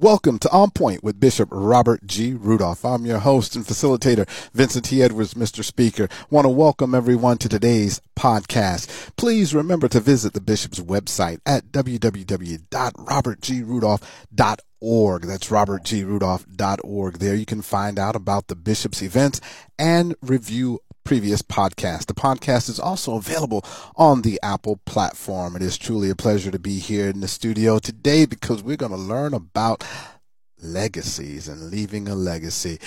Welcome to On Point with Bishop Robert G. Rudolph. I'm your host and facilitator, Vincent T. Edwards, Mr. Speaker. Want to welcome everyone to today's podcast. Please remember to visit the Bishop's website at www.robertgrudolph.org. That's robertgrudolph.org. There you can find out about the Bishop's events and review previous podcast. The podcast is also available on the Apple platform. It is truly a pleasure to be here in the studio today because we're going to learn about legacies and leaving a legacy.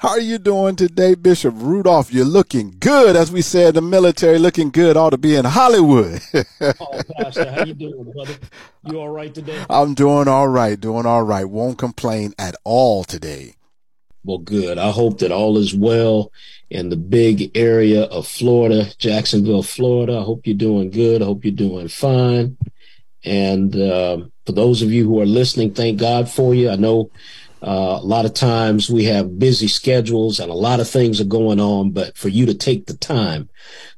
How are you doing today, Bishop Rudolph? You're looking good, as we said, the military looking good ought to be in Hollywood. oh, Pastor, how you doing, brother? You all right today? I'm doing all right, doing all right. Won't complain at all today. Well, good. I hope that all is well in the big area of Florida, Jacksonville, Florida. I hope you're doing good. I hope you're doing fine. And uh, for those of you who are listening, thank God for you. I know uh, a lot of times we have busy schedules and a lot of things are going on, but for you to take the time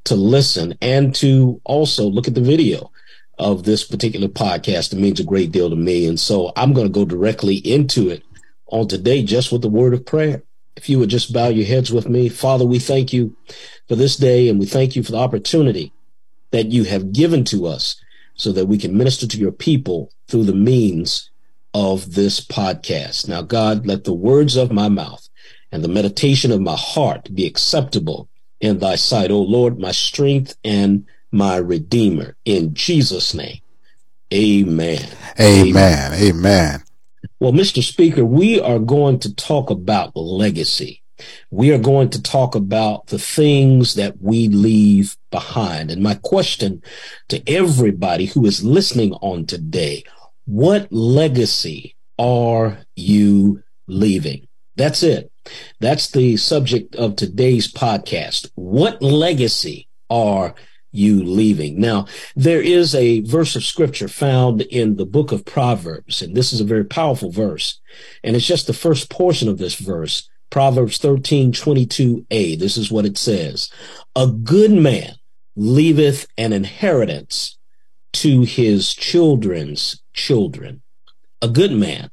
to listen and to also look at the video of this particular podcast, it means a great deal to me. And so I'm going to go directly into it on today just with the word of prayer. If you would just bow your heads with me. Father, we thank you for this day and we thank you for the opportunity that you have given to us so that we can minister to your people through the means of this podcast. Now, God, let the words of my mouth and the meditation of my heart be acceptable in thy sight, O Lord, my strength and my redeemer. In Jesus' name. Amen. Amen. Amen. Amen. Well, Mr. Speaker, we are going to talk about legacy. We are going to talk about the things that we leave behind. And my question to everybody who is listening on today, what legacy are you leaving? That's it. That's the subject of today's podcast. What legacy are you leaving. Now, there is a verse of scripture found in the book of Proverbs, and this is a very powerful verse. And it's just the first portion of this verse, Proverbs 13, 22a. This is what it says. A good man leaveth an inheritance to his children's children. A good man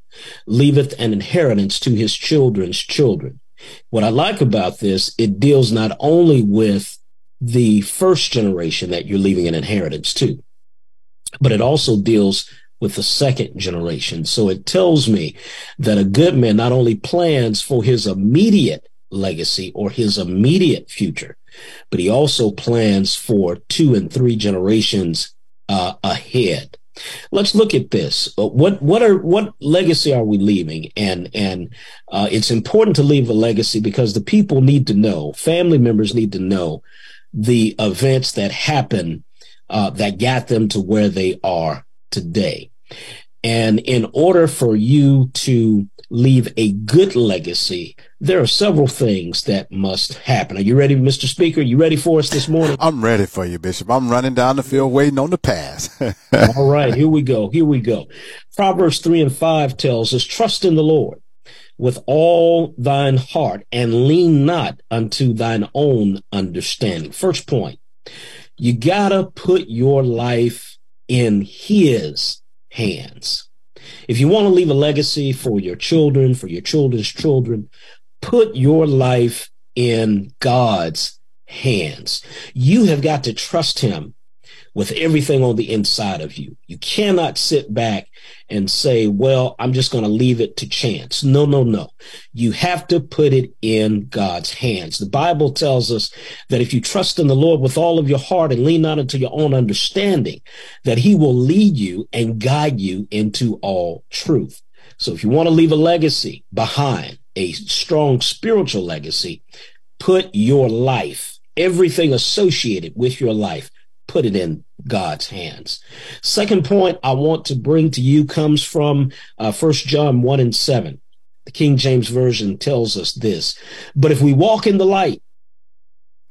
leaveth an inheritance to his children's children. What I like about this, it deals not only with the first generation that you're leaving an inheritance to. But it also deals with the second generation. So it tells me that a good man not only plans for his immediate legacy or his immediate future, but he also plans for two and three generations uh, ahead. Let's look at this. Uh, what what are what legacy are we leaving? And and uh, it's important to leave a legacy because the people need to know, family members need to know the events that happened uh, that got them to where they are today. And in order for you to leave a good legacy, there are several things that must happen. Are you ready, Mr. Speaker? You ready for us this morning? I'm ready for you, Bishop. I'm running down the field waiting on the pass. All right, here we go. Here we go. Proverbs 3 and 5 tells us, trust in the Lord with all thine heart and lean not unto thine own understanding. First point, you gotta put your life in his hands. If you want to leave a legacy for your children, for your children's children, put your life in God's hands. You have got to trust him with everything on the inside of you. You cannot sit back and say, well, I'm just going to leave it to chance. No, no, no. You have to put it in God's hands. The Bible tells us that if you trust in the Lord with all of your heart and lean not into your own understanding, that he will lead you and guide you into all truth. So if you want to leave a legacy behind, a strong spiritual legacy, put your life, everything associated with your life, put it in God's hands. Second point I want to bring to you comes from uh, 1 John 1 and 7. The King James Version tells us this, but if we walk in the light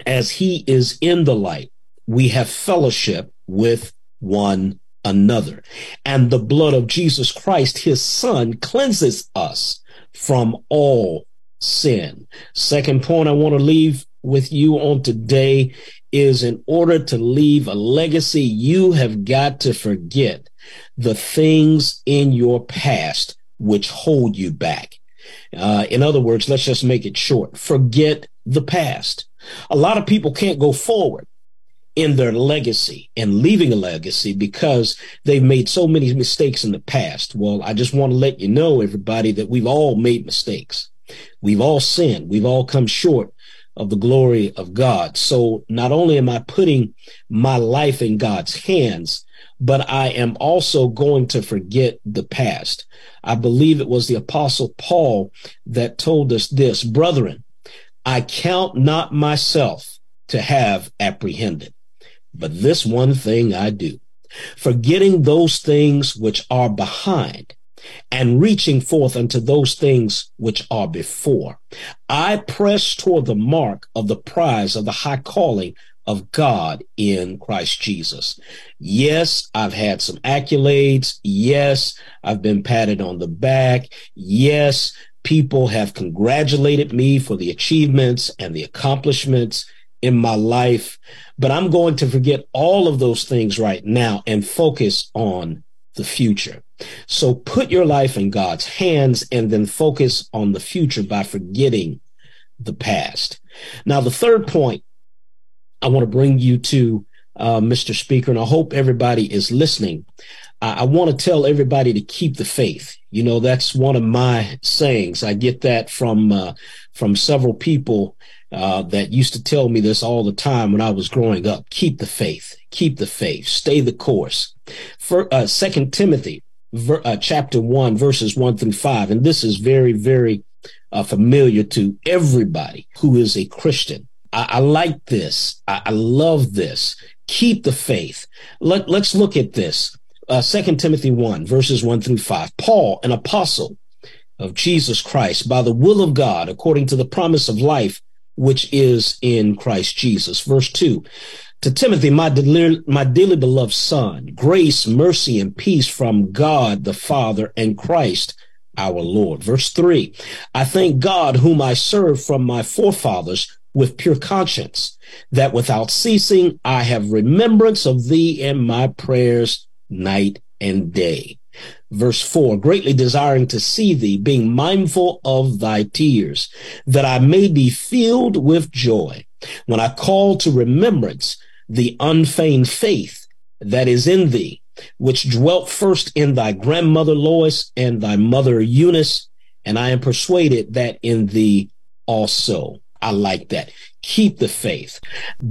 as he is in the light, we have fellowship with one another. And the blood of Jesus Christ, his son, cleanses us from all sin. Second point I want to leave with you on today is in order to leave a legacy, you have got to forget the things in your past which hold you back. Uh, in other words, let's just make it short. Forget the past. A lot of people can't go forward in their legacy and leaving a legacy because they've made so many mistakes in the past. Well, I just want to let you know, everybody, that we've all made mistakes. We've all sinned. We've all come short of the glory of God. So not only am I putting my life in God's hands, but I am also going to forget the past. I believe it was the apostle Paul that told us this, brethren, I count not myself to have apprehended, but this one thing I do, forgetting those things which are behind and reaching forth unto those things which are before. I press toward the mark of the prize of the high calling of God in Christ Jesus. Yes, I've had some accolades. Yes, I've been patted on the back. Yes, people have congratulated me for the achievements and the accomplishments in my life. But I'm going to forget all of those things right now and focus on the future. So put your life in God's hands and then focus on the future by forgetting the past. Now, the third point I want to bring you to, uh, Mr. Speaker, and I hope everybody is listening. I, I want to tell everybody to keep the faith. You know, that's one of my sayings. I get that from, uh, from several people, uh, that used to tell me this all the time when I was growing up. Keep the faith. Keep the faith. Stay the course. For, uh, Second Timothy, ver, uh, chapter one, verses one through five. And this is very, very, uh, familiar to everybody who is a Christian. I, I like this. I, I, love this. Keep the faith. Let, let's look at this. Uh, 2 Timothy 1, verses 1 through 5. Paul, an apostle of Jesus Christ, by the will of God, according to the promise of life, which is in Christ Jesus. Verse 2. To Timothy, my, dearly, my dearly beloved son, grace, mercy, and peace from God the Father and Christ our Lord. Verse 3. I thank God whom I serve from my forefathers with pure conscience, that without ceasing I have remembrance of thee in my prayers night and day. Verse 4 Greatly desiring to see thee, being mindful of thy tears, that I may be filled with joy when I call to remembrance the unfeigned faith that is in thee, which dwelt first in thy grandmother Lois and thy mother Eunice, and I am persuaded that in thee also. I like that. Keep the faith.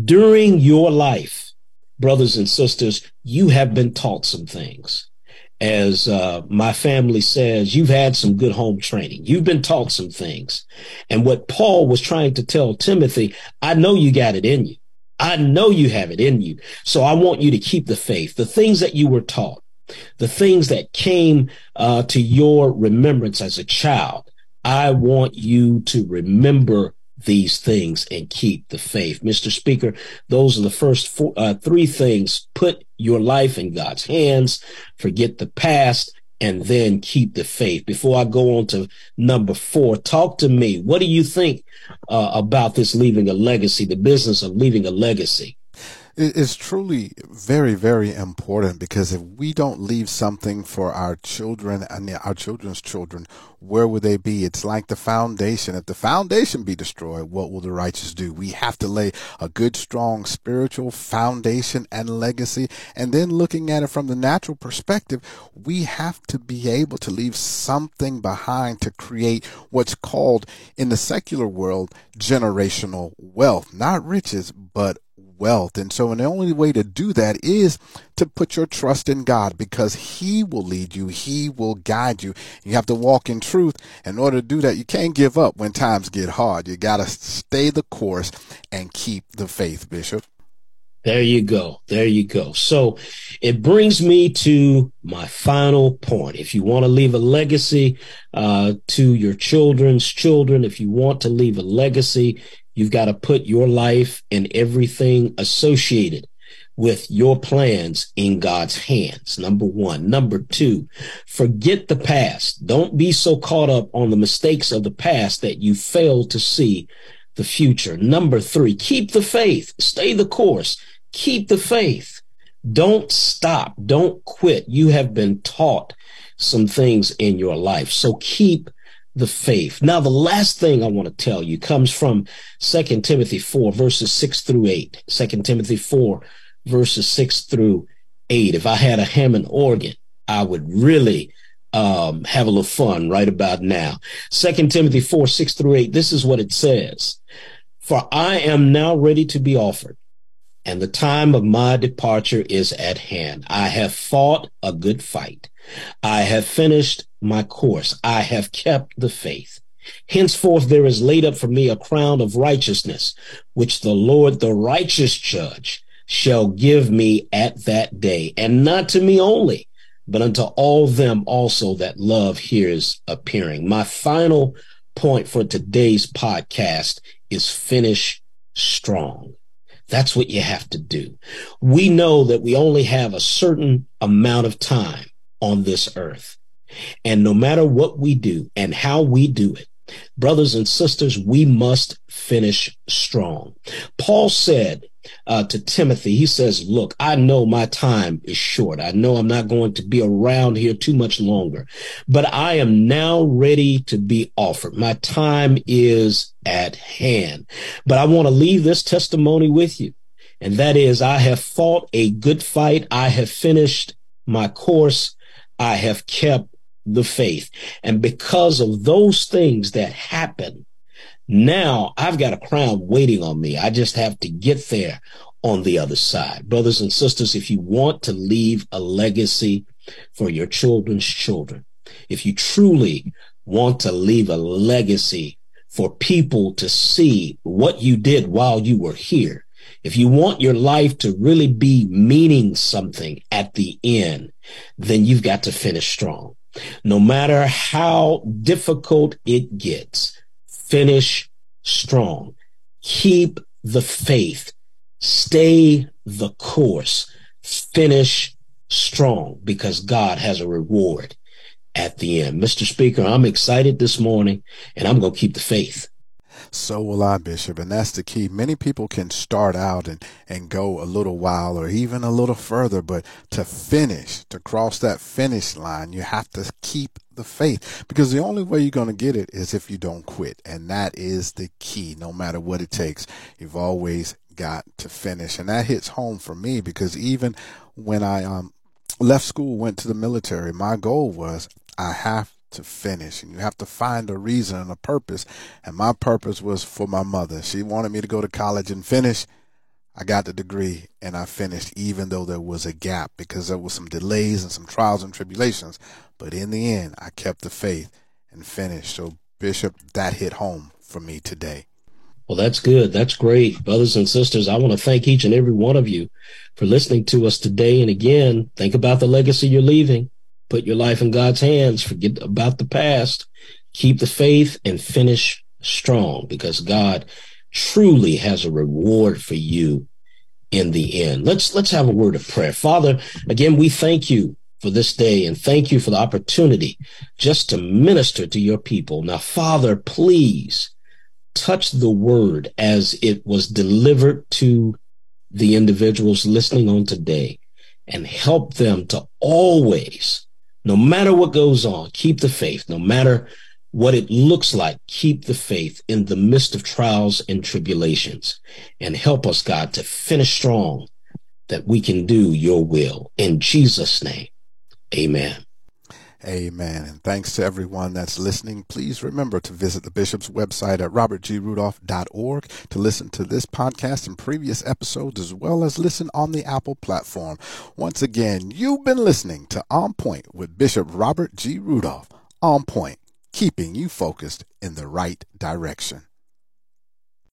During your life, brothers and sisters, you have been taught some things. As uh, my family says, you've had some good home training. You've been taught some things. And what Paul was trying to tell Timothy, I know you got it in you. I know you have it in you. So I want you to keep the faith. The things that you were taught, the things that came uh, to your remembrance as a child, I want you to remember these things and keep the faith. Mr. Speaker, those are the first four, uh, three things. Put your life in God's hands, forget the past, and then keep the faith. Before I go on to number four, talk to me. What do you think uh, about this leaving a legacy, the business of leaving a legacy? Is truly very, very important because if we don't leave something for our children and our children's children, where will they be? It's like the foundation. If the foundation be destroyed, what will the righteous do? We have to lay a good, strong spiritual foundation and legacy. And then looking at it from the natural perspective, we have to be able to leave something behind to create what's called in the secular world generational wealth, not riches, but wealth. And so, and the only way to do that is to put your trust in God because He will lead you, He will guide you. You have to walk in truth. In order to do that, you can't give up when times get hard. You got to stay the course and keep the faith, Bishop. There you go. There you go. So it brings me to my final point. If you want to leave a legacy uh, to your children's children, if you want to leave a legacy, You've got to put your life and everything associated with your plans in God's hands. Number one. Number two, forget the past. Don't be so caught up on the mistakes of the past that you fail to see the future. Number three, keep the faith. Stay the course. Keep the faith. Don't stop. Don't quit. You have been taught some things in your life. So keep the faith. Now, the last thing I want to tell you comes from 2 Timothy 4 verses 6 through 8. 2 Timothy 4 verses 6 through 8. If I had a Hammond organ, I would really um, have a little fun right about now. 2 Timothy 4, 6 through 8. This is what it says. For I am now ready to be offered and the time of my departure is at hand. I have fought a good fight. I have finished my course. I have kept the faith. Henceforth there is laid up for me a crown of righteousness, which the Lord, the righteous judge, shall give me at that day, and not to me only, but unto all them also that love his appearing. My final point for today's podcast is finish strong. That's what you have to do. We know that we only have a certain amount of time on this earth. And no matter what we do and how we do it, brothers and sisters, we must finish strong. Paul said uh, to Timothy, he says, look, I know my time is short. I know I'm not going to be around here too much longer, but I am now ready to be offered. My time is at hand, but I want to leave this testimony with you. And that is, I have fought a good fight. I have finished my course. I have kept the faith. And because of those things that happen, now I've got a crown waiting on me. I just have to get there on the other side. Brothers and sisters, if you want to leave a legacy for your children's children, if you truly want to leave a legacy for people to see what you did while you were here, if you want your life to really be meaning something at the end, then you've got to finish strong. No matter how difficult it gets, finish strong. Keep the faith. Stay the course. Finish strong because God has a reward at the end. Mr. Speaker, I'm excited this morning and I'm going to keep the faith. So will I, Bishop. And that's the key. Many people can start out and, and go a little while or even a little further, but to finish, to cross that finish line, you have to keep the faith because the only way you're going to get it is if you don't quit. And that is the key, no matter what it takes. You've always got to finish. And that hits home for me because even when I um, left school, went to the military, my goal was I have to finish and you have to find a reason and a purpose. And my purpose was for my mother. She wanted me to go to college and finish. I got the degree and I finished even though there was a gap because there was some delays and some trials and tribulations. But in the end, I kept the faith and finished. So Bishop, that hit home for me today. Well, that's good. That's great. Brothers and sisters, I want to thank each and every one of you for listening to us today. And again, think about the legacy you're leaving. Put your life in God's hands. Forget about the past. Keep the faith and finish strong because God truly has a reward for you in the end. Let's, let's have a word of prayer. Father, again, we thank you for this day and thank you for the opportunity just to minister to your people. Now, Father, please touch the word as it was delivered to the individuals listening on today and help them to always no matter what goes on, keep the faith. No matter what it looks like, keep the faith in the midst of trials and tribulations. And help us, God, to finish strong that we can do your will. In Jesus' name, amen. Amen. And thanks to everyone that's listening. Please remember to visit the bishop's website at robertgrudolph.org to listen to this podcast and previous episodes, as well as listen on the Apple platform. Once again, you've been listening to On Point with Bishop Robert G. Rudolph. On Point, keeping you focused in the right direction.